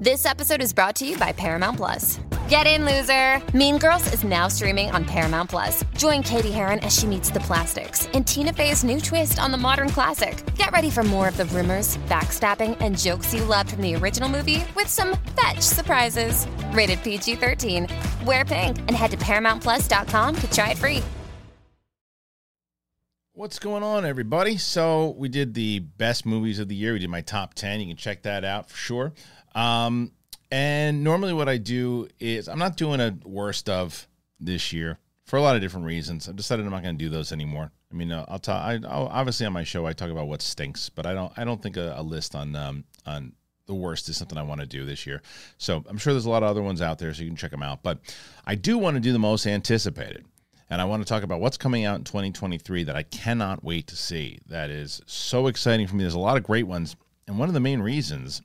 This episode is brought to you by Paramount Plus. Get in, loser! Mean Girls is now streaming on Paramount Plus. Join Cady Heron as she meets the plastics in Tina Fey's new twist on the modern classic. Get ready for more of the rumors, backstabbing, and jokes you loved from the original movie with some fetch surprises. Rated PG 13. Wear pink and head to ParamountPlus.com to try it free. What's going on, everybody? So, we did the best movies of the year. We did my top 10. You can check that out for sure. Um, and normally, what I do is I'm not doing a worst of this year for a lot of different reasons. I've decided I'm not going to do those anymore. I mean, uh, I'll talk. I I'll, obviously on my show I talk about what stinks, but I don't. I don't think a, a list on um, on the worst is something I want to do this year. So I'm sure there's a lot of other ones out there, so you can check them out. But I do want to do the most anticipated. And I want to talk about what's coming out in 2023 that I cannot wait to see. That is so exciting for me. There's a lot of great ones. And one of the main reasons,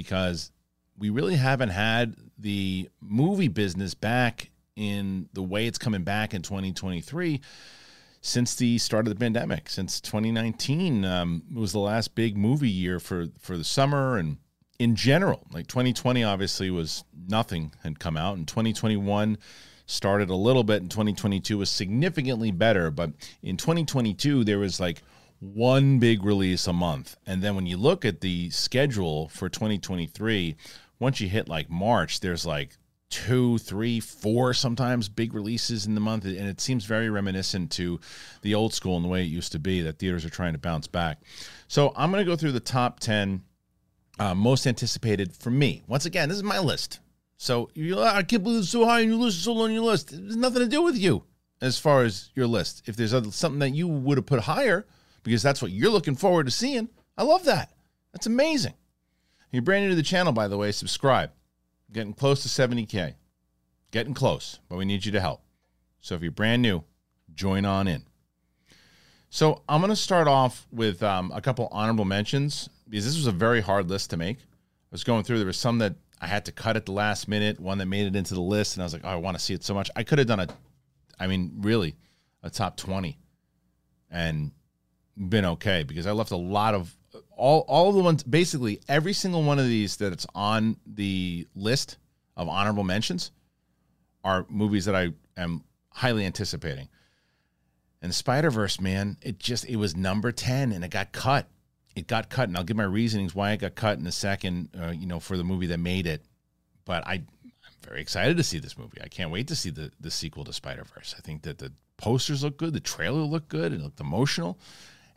because we really haven't had the movie business back in the way it's coming back in 2023 since the start of the pandemic. Since 2019 um, was the last big movie year for, for the summer and in general. Like 2020 obviously was nothing had come out, and 2021 started a little bit, and 2022 was significantly better. But in 2022, there was like one big release a month. And then when you look at the schedule for 2023, once you hit like March, there's like two, three, four sometimes big releases in the month. And it seems very reminiscent to the old school and the way it used to be that theaters are trying to bounce back. So I'm going to go through the top 10 uh, most anticipated for me. Once again, this is my list. So you, I can't believe it's so high and you list, so low on your list. There's nothing to do with you as far as your list. If there's something that you would have put higher because that's what you're looking forward to seeing, I love that. That's amazing. If you're brand new to the channel, by the way, subscribe. Getting close to 70K. Getting close, but we need you to help. So if you're brand new, join on in. So I'm going to start off with um, a couple honorable mentions because this was a very hard list to make. I was going through, there was some that I had to cut at the last minute, one that made it into the list, and I was like, oh, I want to see it so much. I could have done a, I mean, really, a top 20 and been okay because I left a lot of all all of the ones basically every single one of these that's on the list of honorable mentions are movies that I am highly anticipating. And Spider Verse, man, it just it was number ten and it got cut. It got cut, and I'll give my reasonings why it got cut in a second. Uh, you know, for the movie that made it. But I, I'm very excited to see this movie. I can't wait to see the the sequel to Spider Verse. I think that the posters look good, the trailer looked good, it looked emotional,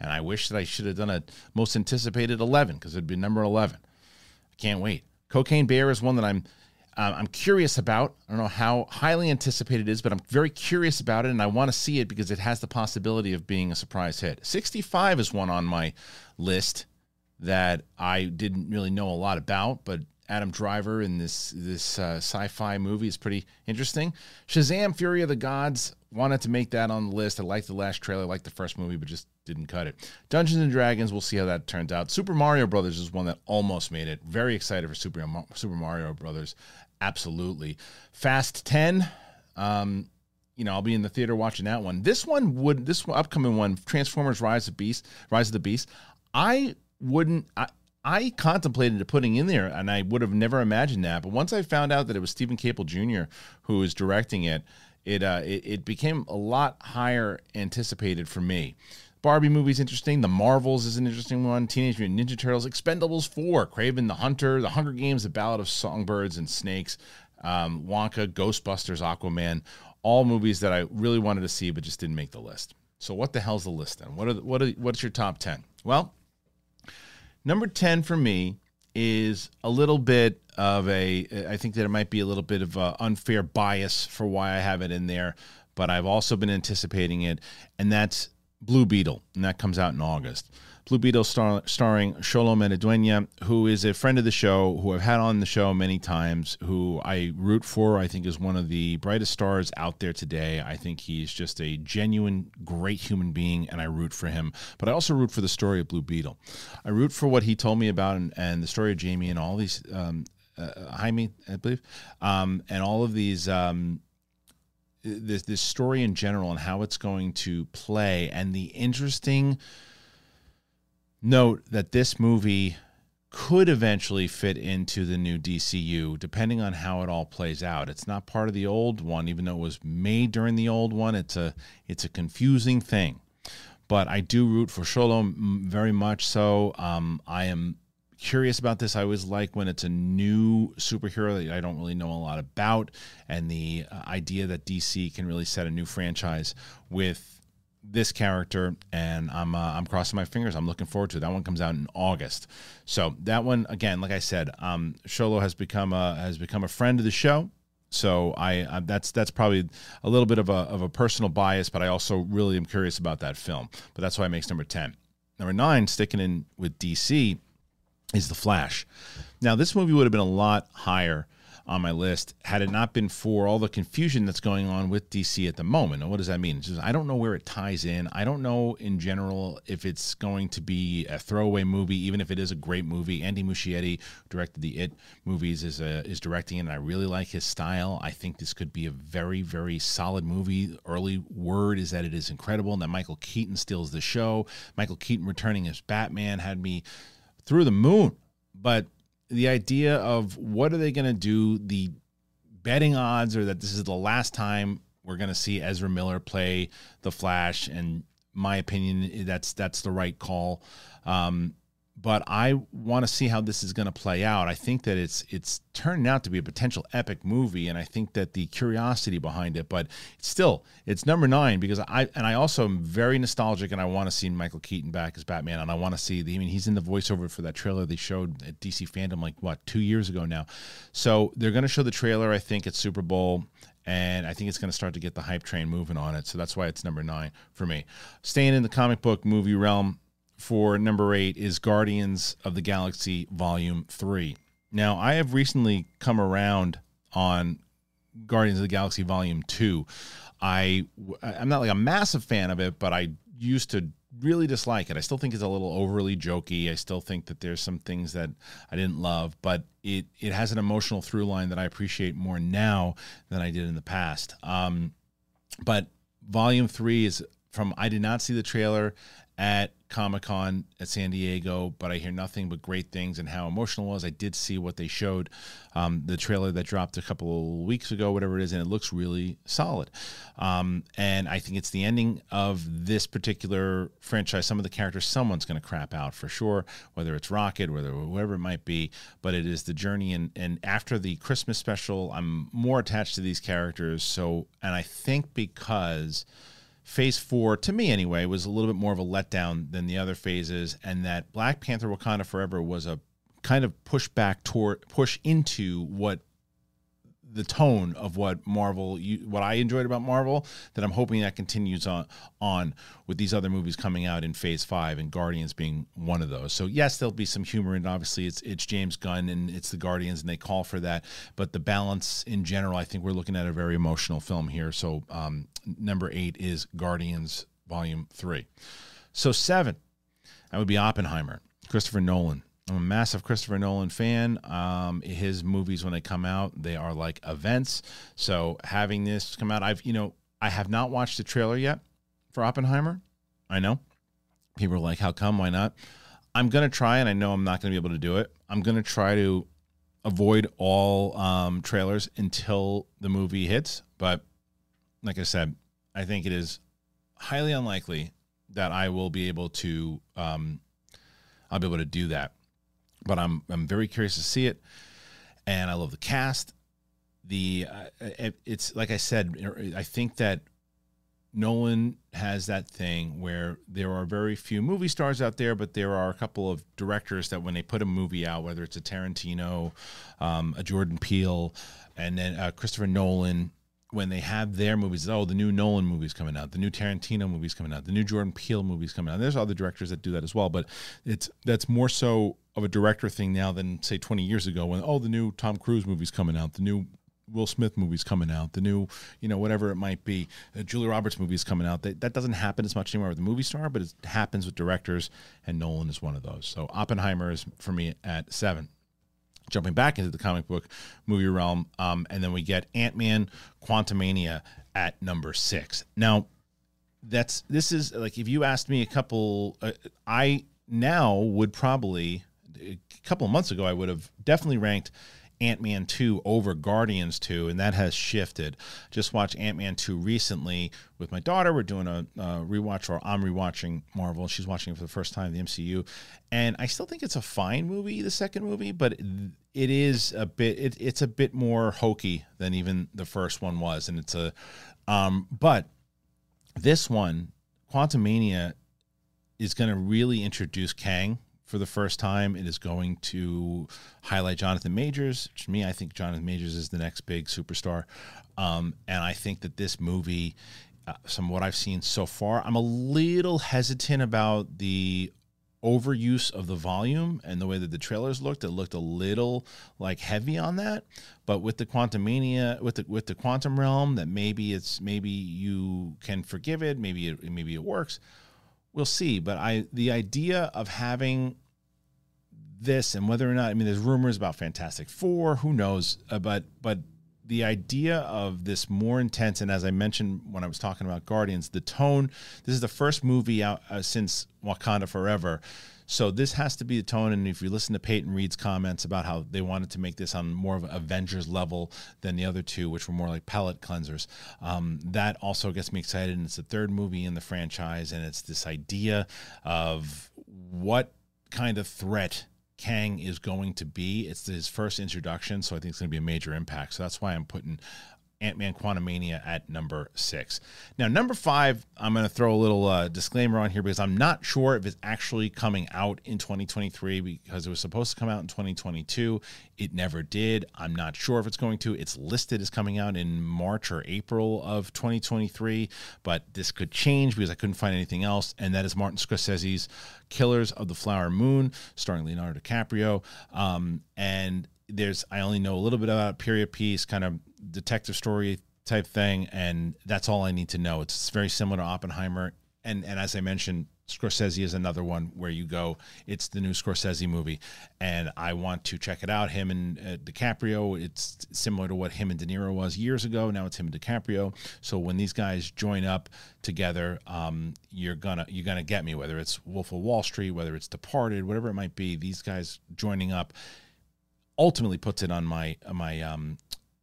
and I wish that I should have done a most anticipated eleven because it'd be number eleven. I can't wait. Cocaine Bear is one that I'm uh, I'm curious about. I don't know how highly anticipated it is, but I'm very curious about it, and I want to see it because it has the possibility of being a surprise hit. 65 is one on my list that I didn't really know a lot about, but Adam Driver in this this uh, sci-fi movie is pretty interesting. Shazam: Fury of the Gods wanted to make that on the list. I liked the last trailer, I liked the first movie, but just didn't cut it. Dungeons and Dragons, we'll see how that turns out. Super Mario Brothers is one that almost made it. Very excited for Super Super Mario Brothers. Absolutely. Fast 10. Um, you know, I'll be in the theater watching that one. This one would this upcoming one, Transformers Rise of Beast, Rise of the Beast. I wouldn't I, I contemplated putting in there and I would have never imagined that. But once I found out that it was Steven Caple Jr. who was directing it, it uh it, it became a lot higher anticipated for me. Barbie movie's interesting. The Marvels is an interesting one. Teenage Mutant Ninja Turtles, Expendables 4, Kraven the Hunter, The Hunger Games, The Ballad of Songbirds and Snakes, um, Wonka, Ghostbusters, Aquaman, all movies that I really wanted to see but just didn't make the list. So what the hell's the list then? What are the, what are, what's your top 10? Well, number 10 for me is a little bit of a I think that it might be a little bit of unfair bias for why I have it in there, but I've also been anticipating it and that's Blue Beetle, and that comes out in August. Blue Beetle star, starring Xolo Maridueña, who is a friend of the show, who I've had on the show many times, who I root for. I think is one of the brightest stars out there today. I think he's just a genuine, great human being, and I root for him. But I also root for the story of Blue Beetle. I root for what he told me about and, and the story of Jamie and all these, um, uh, Jaime, I believe, um, and all of these. Um, this this story in general and how it's going to play and the interesting note that this movie could eventually fit into the new DCU, depending on how it all plays out. It's not part of the old one, even though it was made during the old one. It's a it's a confusing thing, but I do root for Xolo very much. So um, I am curious about this. I always like when it's a new superhero that I don't really know a lot about, and the uh, idea that DC can really set a new franchise with this character, and I'm uh, I'm crossing my fingers. I'm looking forward to it. That one comes out in August, so that one again, like I said, um, Xolo has become a has become a friend of the show. So I, I, that's that's probably a little bit of a of a personal bias, but I also really am curious about that film. But that's why it makes number ten. Number nine, sticking in with DC, is The Flash. Now this movie would have been a lot higher on my list had it not been for all the confusion that's going on with DC at the moment. And what does that mean? Just, I don't know where it ties in. I don't know in general if it's going to be a throwaway movie, even if it is a great movie. Andy Muschietti directed the It movies, is a, is directing it, and I really like his style. I think this could be a very very solid movie. Early word is that it is incredible, and that Michael Keaton steals the show. Michael Keaton returning as Batman had me through the moon. But the idea of what are they going to do, the betting odds are that this is the last time we're going to see Ezra Miller play the Flash, and my opinion, that's that's the right call. Um, but I want to see how this is going to play out. I think that it's it's turned out to be a potential epic movie, and I think that the curiosity behind it. But still, it's number nine because I and I also am very nostalgic, and I want to see Michael Keaton back as Batman, and I want to see. The, I mean, he's in the voiceover for that trailer they showed at DC Fandom like what two years ago now. So they're going to show the trailer. I think at Super Bowl and I think it's going to start to get the hype train moving on it. So that's why it's number nine for me. Staying in the comic book movie realm, for number eight is Guardians of the Galaxy Volume 3. Now, I have recently come around on Guardians of the Galaxy Volume 2. I, I'm not like a massive fan of it, but I used to really dislike it. I still think it's a little overly jokey. I still think that there's some things that I didn't love, but it, it has an emotional through line that I appreciate more now than I did in the past. Um, but Volume 3 is from, I did not see the trailer at Comic Con at San Diego, but I hear nothing but great things and how emotional it was. I did see what they showed, um, the trailer that dropped a couple of weeks ago, whatever it is, and it looks really solid. Um, and I think it's the ending of this particular franchise. Some of the characters, someone's going to crap out for sure, whether it's Rocket, whether whoever it might be. But it is the journey, and and after the Christmas special, I'm more attached to these characters. So, and I think because phase four, to me anyway, was a little bit more of a letdown than the other phases, and that Black Panther Wakanda Forever was a kind of push back toward push into what the tone of what Marvel, what I enjoyed about Marvel, that I'm hoping that continues on on with these other movies coming out in Phase Five, and Guardians being one of those. So yes, there'll be some humor, and obviously it's it's James Gunn and it's the Guardians, and they call for that. But the balance in general, I think we're looking at a very emotional film here. So um, number eight is Guardians Volume Three. So seven, that would be Oppenheimer, Christopher Nolan. I'm a massive Christopher Nolan fan. Um, his movies, when they come out, they are like events. So having this come out, I've you know I have not watched the trailer yet for Oppenheimer. I know people are like, "How come? Why not?" I'm gonna try, and I know I'm not gonna be able to do it. I'm gonna try to avoid all um, trailers until the movie hits. But like I said, I think it is highly unlikely that I will be able to. Um, I'll be able to do that but I'm I'm very curious to see it, and I love the cast. The uh, it, it's like I said, I think that Nolan has that thing where there are very few movie stars out there, but there are a couple of directors that when they put a movie out, whether it's a Tarantino, um, a Jordan Peele, and then uh, Christopher Nolan, when they have their movies, oh, the new Nolan movie's coming out, the new Tarantino movie's coming out, the new Jordan Peele movie's coming out. There's other directors that do that as well, but it's that's more so of a director thing now than say 20 years ago when oh the new Tom Cruise movie's coming out, the new Will Smith movie's coming out, the new you know whatever it might be, uh, Julia Roberts movie's coming out. That that doesn't happen as much anymore with the movie star, but it happens with directors, and Nolan is one of those. So Oppenheimer is for me at seven jumping back into the comic book movie realm. Um, and then we get Ant Man Quantumania at number six. Now, that's this is like if you asked me a couple, uh, I now would probably a couple of months ago, I would have definitely ranked Ant Man 2 over Guardians 2, and that has shifted. Just watched Ant Man 2 recently with my daughter. We're doing a, a rewatch, or I'm rewatching Marvel. She's watching it for the first time, the MCU. And I still think it's a fine movie, the second movie, but it is a bit, it, it's a bit more hokey than even the first one was. And it's a, um, but this one, Quantumania, is going to really introduce Kang for the first time. It is going to highlight Jonathan Majors. To me, I think Jonathan Majors is the next big superstar. Um, and I think that this movie, uh, from what I've seen so far, I'm a little hesitant about the overuse of the volume and the way that the trailers looked. It looked a little like heavy on that. But with the quantum mania with the with the quantum realm, that maybe it's maybe you can forgive it. Maybe it maybe it works. We'll see. But I the idea of having this and whether or not I mean there's rumors about Fantastic Four, who knows? Uh, but but the idea of this more intense and as I mentioned when I was talking about Guardians, the tone. This is the first movie out uh, since Wakanda Forever. So this has to be the tone. And if you listen to Peyton Reed's comments about how they wanted to make this on more of an Avengers level than the other two, which were more like palate cleansers, um, that also gets me excited. And it's the third movie in the franchise, and it's this idea of what kind of threat Kang is going to be. It's his first introduction, so I think it's going to be a major impact. So that's why I'm putting Ant Man Quantumania at number six. Now, number five, I'm going to throw a little uh, disclaimer on here because I'm not sure if it's actually coming out in 2023 because it was supposed to come out in 2022. It never did. I'm not sure if it's going to. It's listed as coming out in March or April of 2023, but this could change because I couldn't find anything else. And that is Martin Scorsese's Killers of the Flower Moon, starring Leonardo DiCaprio. Um, and there's I only know a little bit about period piece, kind of detective story type thing, and that's all I need to know. It's very similar to Oppenheimer, and and as I mentioned, Scorsese is another one where you go. It's the new Scorsese movie, and I want to check it out. Him and uh, DiCaprio. It's similar to what him and De Niro was years ago. Now it's him and DiCaprio. So when these guys join up together, um, you're gonna you're gonna get me. Whether it's Wolf of Wall Street, whether it's Departed, whatever it might be, these guys joining up ultimately puts it on my my um,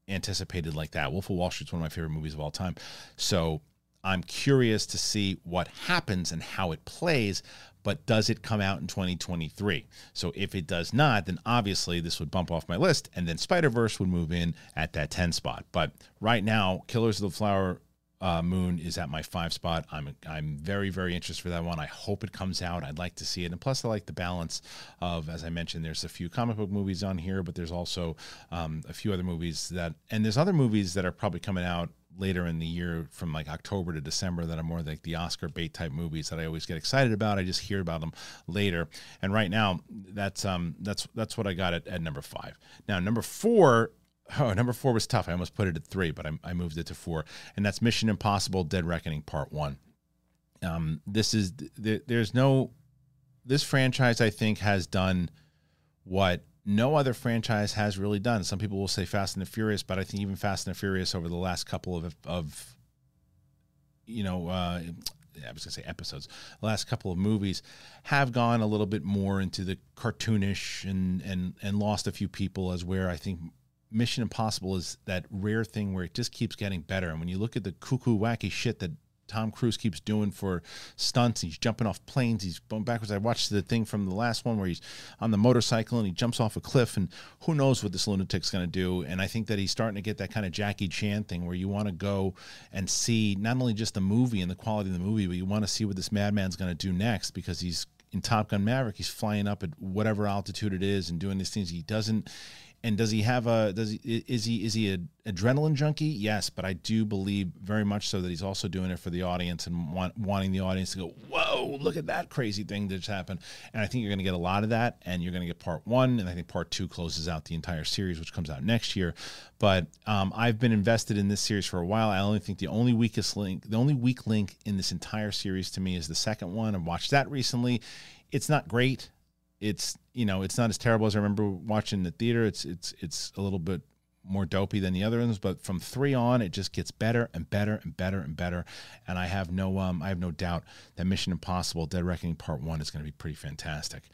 anticipated like that. Wolf of Wall Street is one of my favorite movies of all time. So I'm curious to see what happens and how it plays, but does it come out in 2023? So if it does not, then obviously this would bump off my list, and then Spider Verse would move in at that 10 spot. But right now, Killers of the Flower uh, Moon is at my five spot. I'm I'm very very interested for that one. I hope it comes out. I'd like to see it, and plus I like the balance of as I mentioned. There's a few comic book movies on here, but there's also um, a few other movies that, and there's other movies that are probably coming out later in the year from like October to December that are more like the Oscar bait type movies that I always get excited about. I just hear about them later. And right now that's um that's that's what I got at, at number five. Now number four oh, number four was tough. I almost put it at three, but I, I moved it to four, and that's Mission Impossible: Dead Reckoning Part One. Um, this is there, there's no this franchise I think has done what no other franchise has really done. Some people will say Fast and the Furious, but I think even Fast and the Furious over the last couple of of you know. Uh, I was gonna say episodes. The last couple of movies have gone a little bit more into the cartoonish and and and lost a few people as where I think Mission Impossible is that rare thing where it just keeps getting better. And when you look at the cuckoo wacky shit that Tom Cruise keeps doing for stunts, he's jumping off planes, he's going backwards. I watched the thing from the last one where he's on the motorcycle and he jumps off a cliff, and who knows what this lunatic's going to do. And I think that he's starting to get that kind of Jackie Chan thing where you want to go and see not only just the movie and the quality of the movie, but you want to see what this madman's going to do next because he's in Top Gun Maverick, he's flying up at whatever altitude it is and doing these things. He doesn't and does he have a does he is he is he an adrenaline junkie? Yes but i do believe very much so that he's also doing it for the audience and want, wanting the audience to go whoa look at that crazy thing that just happened. And i think you're going to get a lot of that and you're going to get part one and i think part two closes out the entire series which comes out next year. But um, i've been invested in this series for a while. I only think the only weakest link the only weak link in this entire series to me is the second one. I've watched that recently. It's not great it's you know it's not as terrible as I remember watching the theater. It's it's it's a little bit more dopey than the other ones, but from three on, it just gets better and better and better and better. And I have no, um, I have no doubt that Mission Impossible: Dead Reckoning Part One is going to be pretty fantastic.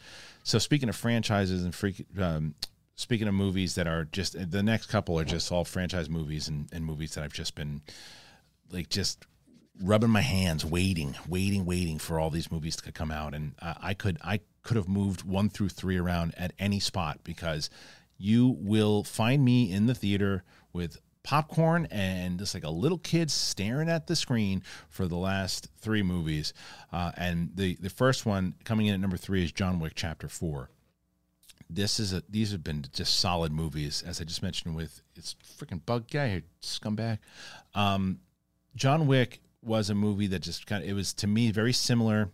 So speaking of franchises and freak, um, speaking of movies that are just the next couple are just all franchise movies and, and movies that I've just been like just rubbing my hands, waiting, waiting, waiting for all these movies to come out. And uh, I could, I could have moved one through three around at any spot because you will find me in the theater with popcorn and just like a little kid staring at the screen for the last three movies. Uh, and the the first one coming in at number three is John Wick Chapter Four. This is a these have been just solid movies, as I just mentioned with it's freaking bug guy scumbag. Um, John Wick was a movie that just kind of it was to me very similar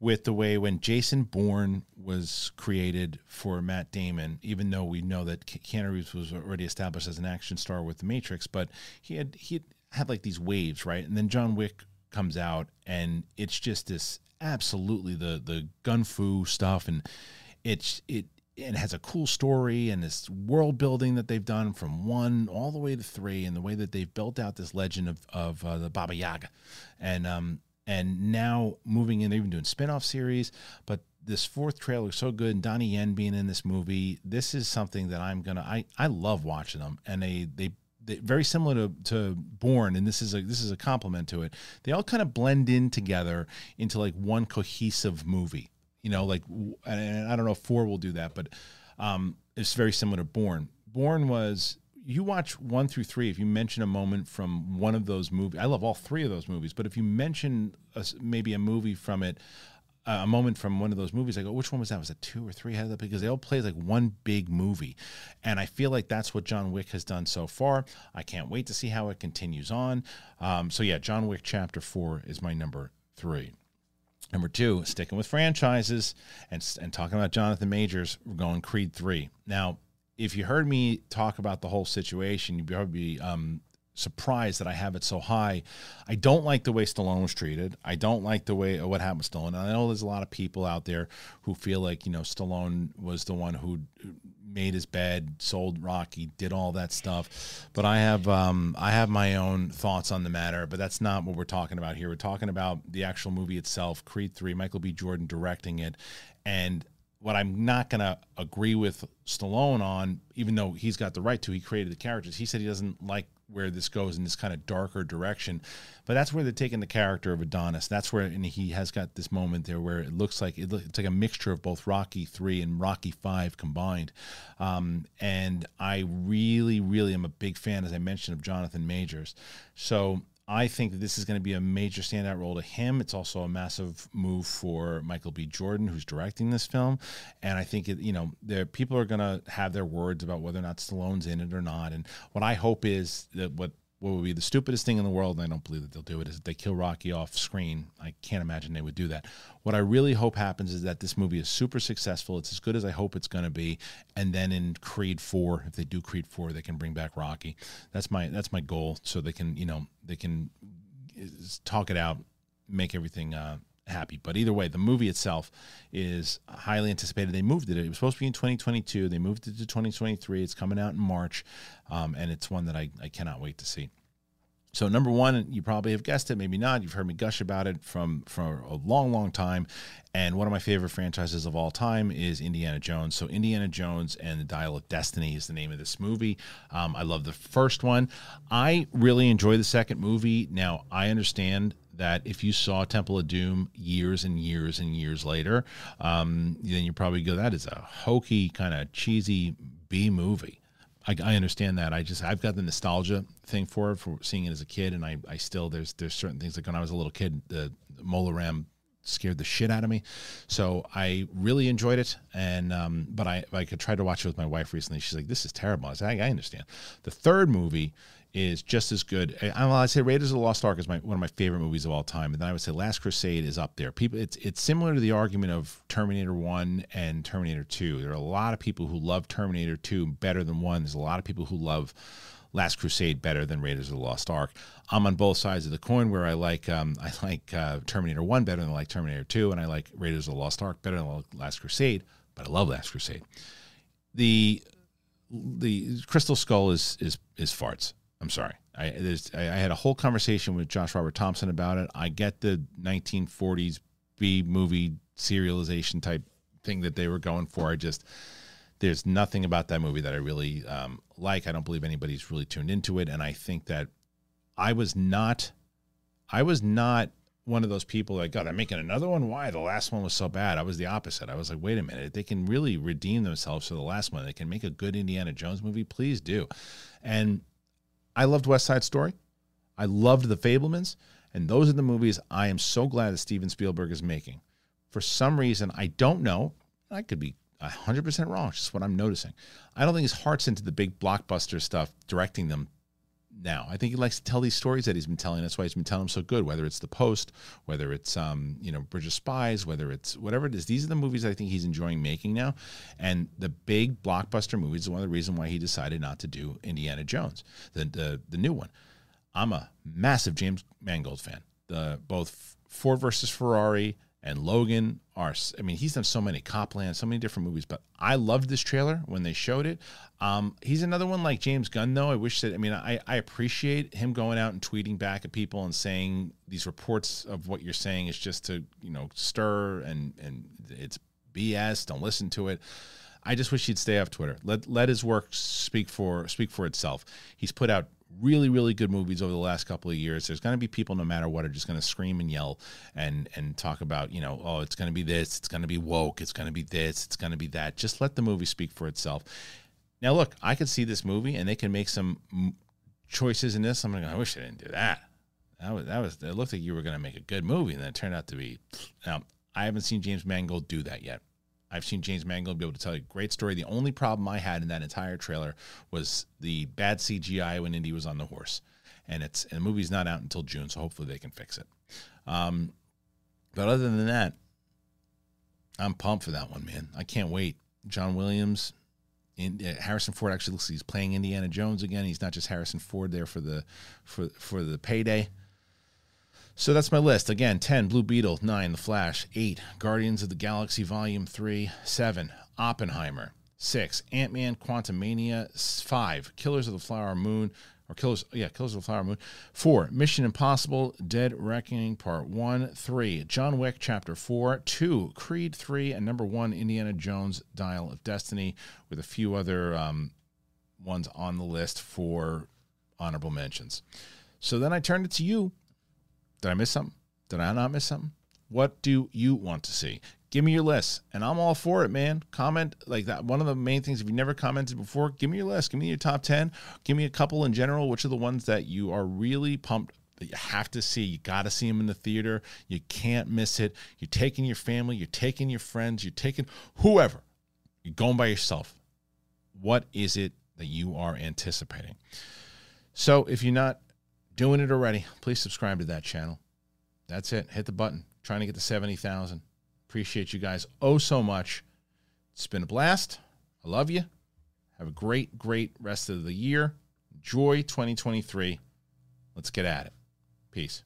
with the way when Jason Bourne was created for Matt Damon, even though we know that Keanu Reeves was already established as an action star with The Matrix, but he had he had, like these waves, right? And then John Wick comes out, and it's just this absolutely the the gun fu stuff, and it's it it has a cool story and this world building that they've done from one all the way to three, and the way that they've built out this legend of of uh, the Baba Yaga, and um and now moving in, they're even doing spin-off series. But this fourth trailer is so good, and Donnie Yen being in this movie, this is something that I'm gonna. I I love watching them, and they they. they very similar to, to Bourne, and this is a this is a compliment to it. They all kind of blend in together into like one cohesive movie. You know, like and I don't know if four will do that, but um, it's very similar to Bourne. Bourne was you watch one through three, if you mention a moment from one of those movies, I love all three of those movies, but if you mention a, maybe a movie from it, a moment from one of those movies, I go, which one was that? Was it two or three? Because they all play like one big movie. And I feel like that's what John Wick has done so far. I can't wait to see how it continues on. Um, so, yeah, John Wick Chapter 4 is my number three. Number two, sticking with franchises and, and talking about Jonathan Majors, we're going Creed 3. Now, if you heard me talk about the whole situation, you'd probably be um, surprised that I have it so high. I don't like the way Stallone was treated. I don't like the way what happened with Stallone. I know there's a lot of people out there who feel like you know Stallone was the one who made his bed, sold Rocky, did all that stuff. But I have um, I have my own thoughts on the matter. But that's not what we're talking about here. We're talking about the actual movie itself, Creed Three. Michael B. Jordan directing it, and what I'm not going to agree with Stallone on, even though he's got the right to, he created the characters. He said he doesn't like where this goes in this kind of darker direction, but that's where they're taking the character of Adonis. That's where, and he has got this moment there where it looks like it, it's like a mixture of both Rocky three and Rocky five combined. Um, and I really, really am a big fan, as I mentioned, of Jonathan Majors. So I think that this is going to be a major standout role to him. It's also a massive move for Michael B. Jordan, who's directing this film, and I think it, you know, there people are going to have their words about whether or not Stallone's in it or not. And what I hope is that what what would be the stupidest thing in the world, and I don't believe that they'll do it, is they kill Rocky off screen. I can't imagine they would do that. What I really hope happens is that this movie is super successful. It's as good as I hope it's going to be, and then in Creed Four, if they do Creed Four, they can bring back Rocky. That's my that's my goal, so they can you know they can talk it out, make everything uh, happy. But either way, the movie itself is highly anticipated. They moved it. It was supposed to be in 2022. They moved it to 2023. It's coming out in March, um, and it's one that I, I cannot wait to see. So number one, you probably have guessed it, maybe not. You've heard me gush about it from for a long, long time. And one of my favorite franchises of all time is Indiana Jones. So Indiana Jones and the Dial of Destiny is the name of this movie. Um, I love the first one. I really enjoy the second movie. Now I understand that if you saw Temple of Doom years and years and years later, um, then you probably go, that is a hokey, kind of cheesy B movie. I, I, understand that. I just I've got the nostalgia thing for it for seeing it as a kid, and I, I still there's there's certain things like when I was a little kid, the Mola Ram scared the shit out of me. So I really enjoyed it, and um, but I I could try to watch it with my wife recently. She's like, "This is terrible." I said, "I, I understand." The third movie is just as good. I, I'd say Raiders of the Lost Ark is my one of my favorite movies of all time, and then I would say Last Crusade is up there. People, it's it's similar to the argument of Terminator One and Terminator Two. There are a lot of people who love Terminator Two better than one. There's a lot of people who love Last Crusade better than Raiders of the Lost Ark. I'm on both sides of the coin where I like um, I like uh, Terminator One better than I like Terminator Two, and I like Raiders of the Lost Ark better than Last Crusade. But I love Last Crusade. The the Crystal Skull is is is farts. I'm sorry. I I, had a whole conversation with Josh Robert Thompson about it. I get the 1940s B movie serialization type thing that they were going for. I just there's nothing about that movie that I really um, like. I don't believe anybody's really tuned into it, and I think that I was not, I was not one of those people like, God, I'm making another one. Why the last one was so bad? I was the opposite. I was like, wait a minute, they can really redeem themselves for the last one. They can make a good Indiana Jones movie. Please do. And I loved West Side Story. I loved The Fabelmans. And those are the movies I am so glad that Steven Spielberg is making. For some reason, I don't know. I could be 100% wrong. It's just what I'm noticing. I don't think his heart's into the big blockbuster stuff, directing them now. I think he likes to tell these stories that he's been telling. That's why he's been telling them so good. Whether it's The Post, whether it's um, you know Bridge of Spies, whether it's whatever it is. These are the movies I think he's enjoying making now. And the big blockbuster movies is one of the reasons why he decided not to do Indiana Jones, the the, the new one. I'm a massive James Mangold fan. The both Ford versus Ferrari and Logan are. I mean, he's done so many Copland, so many different movies. But I loved this trailer when they showed it. Um, he's another one like James Gunn, though. I wish that. I mean, I I appreciate him going out and tweeting back at people and saying these reports of what you're saying is just to you know stir and and it's BS. Don't listen to it. I just wish he'd stay off Twitter. Let let his work speak for speak for itself. He's put out really really good movies over the last couple of years. There's going to be people no matter what are just going to scream and yell and and talk about you know oh it's going to be this it's going to be woke it's going to be this it's going to be that. Just let the movie speak for itself. Now look i could see this movie and they can make some choices in this. I'm going to i wish i didn't do that. That was that was it looked like you were going to make a good movie and then it turned out to be now i haven't seen james mangold do that yet I've seen James Mangold be able to tell you a great story. The only problem I had in that entire trailer was the bad CGI when Indy was on the horse. And it's and the movie's not out until June, so hopefully they can fix it. Um, but other than that, I'm pumped for that one, man. I can't wait. John Williams, in, uh, Harrison Ford actually looks like he's playing Indiana Jones again. He's not just Harrison Ford there for the for for the payday. So that's my list. Again, 10, Blue Beetle, 9, The Flash, 8, Guardians of the Galaxy Volume 3, 7, Oppenheimer, 6, Ant-Man Quantumania, 5, Killers of the Flower Moon, or Killers, yeah, Killers of the Flower Moon, 4, Mission Impossible, Dead Reckoning Part 1, 3, John Wick Chapter 4, 2, Creed 3, and number 1, Indiana Jones Dial of Destiny, with a few other um, ones on the list for honorable mentions. So then I turned it to you did I miss something? Did I not miss something? What do you want to see? Give me your list, and I'm all for it, man. Comment like that. One of the main things, if you've never commented before, give me your list. Give me your top 10. Give me a couple in general. Which are the ones that you are really pumped that you have to see? You got to see them in the theater. You can't miss it. You're taking your family, you're taking your friends, you're taking whoever. You're going by yourself. What is it that you are anticipating? So if you're not doing it already, please subscribe to that channel. That's it. Hit the button. Trying to get to 70,000. Appreciate you guys oh so much. It's been a blast. I love you. Have a great, great rest of the year. Enjoy 2023. Let's get at it. Peace.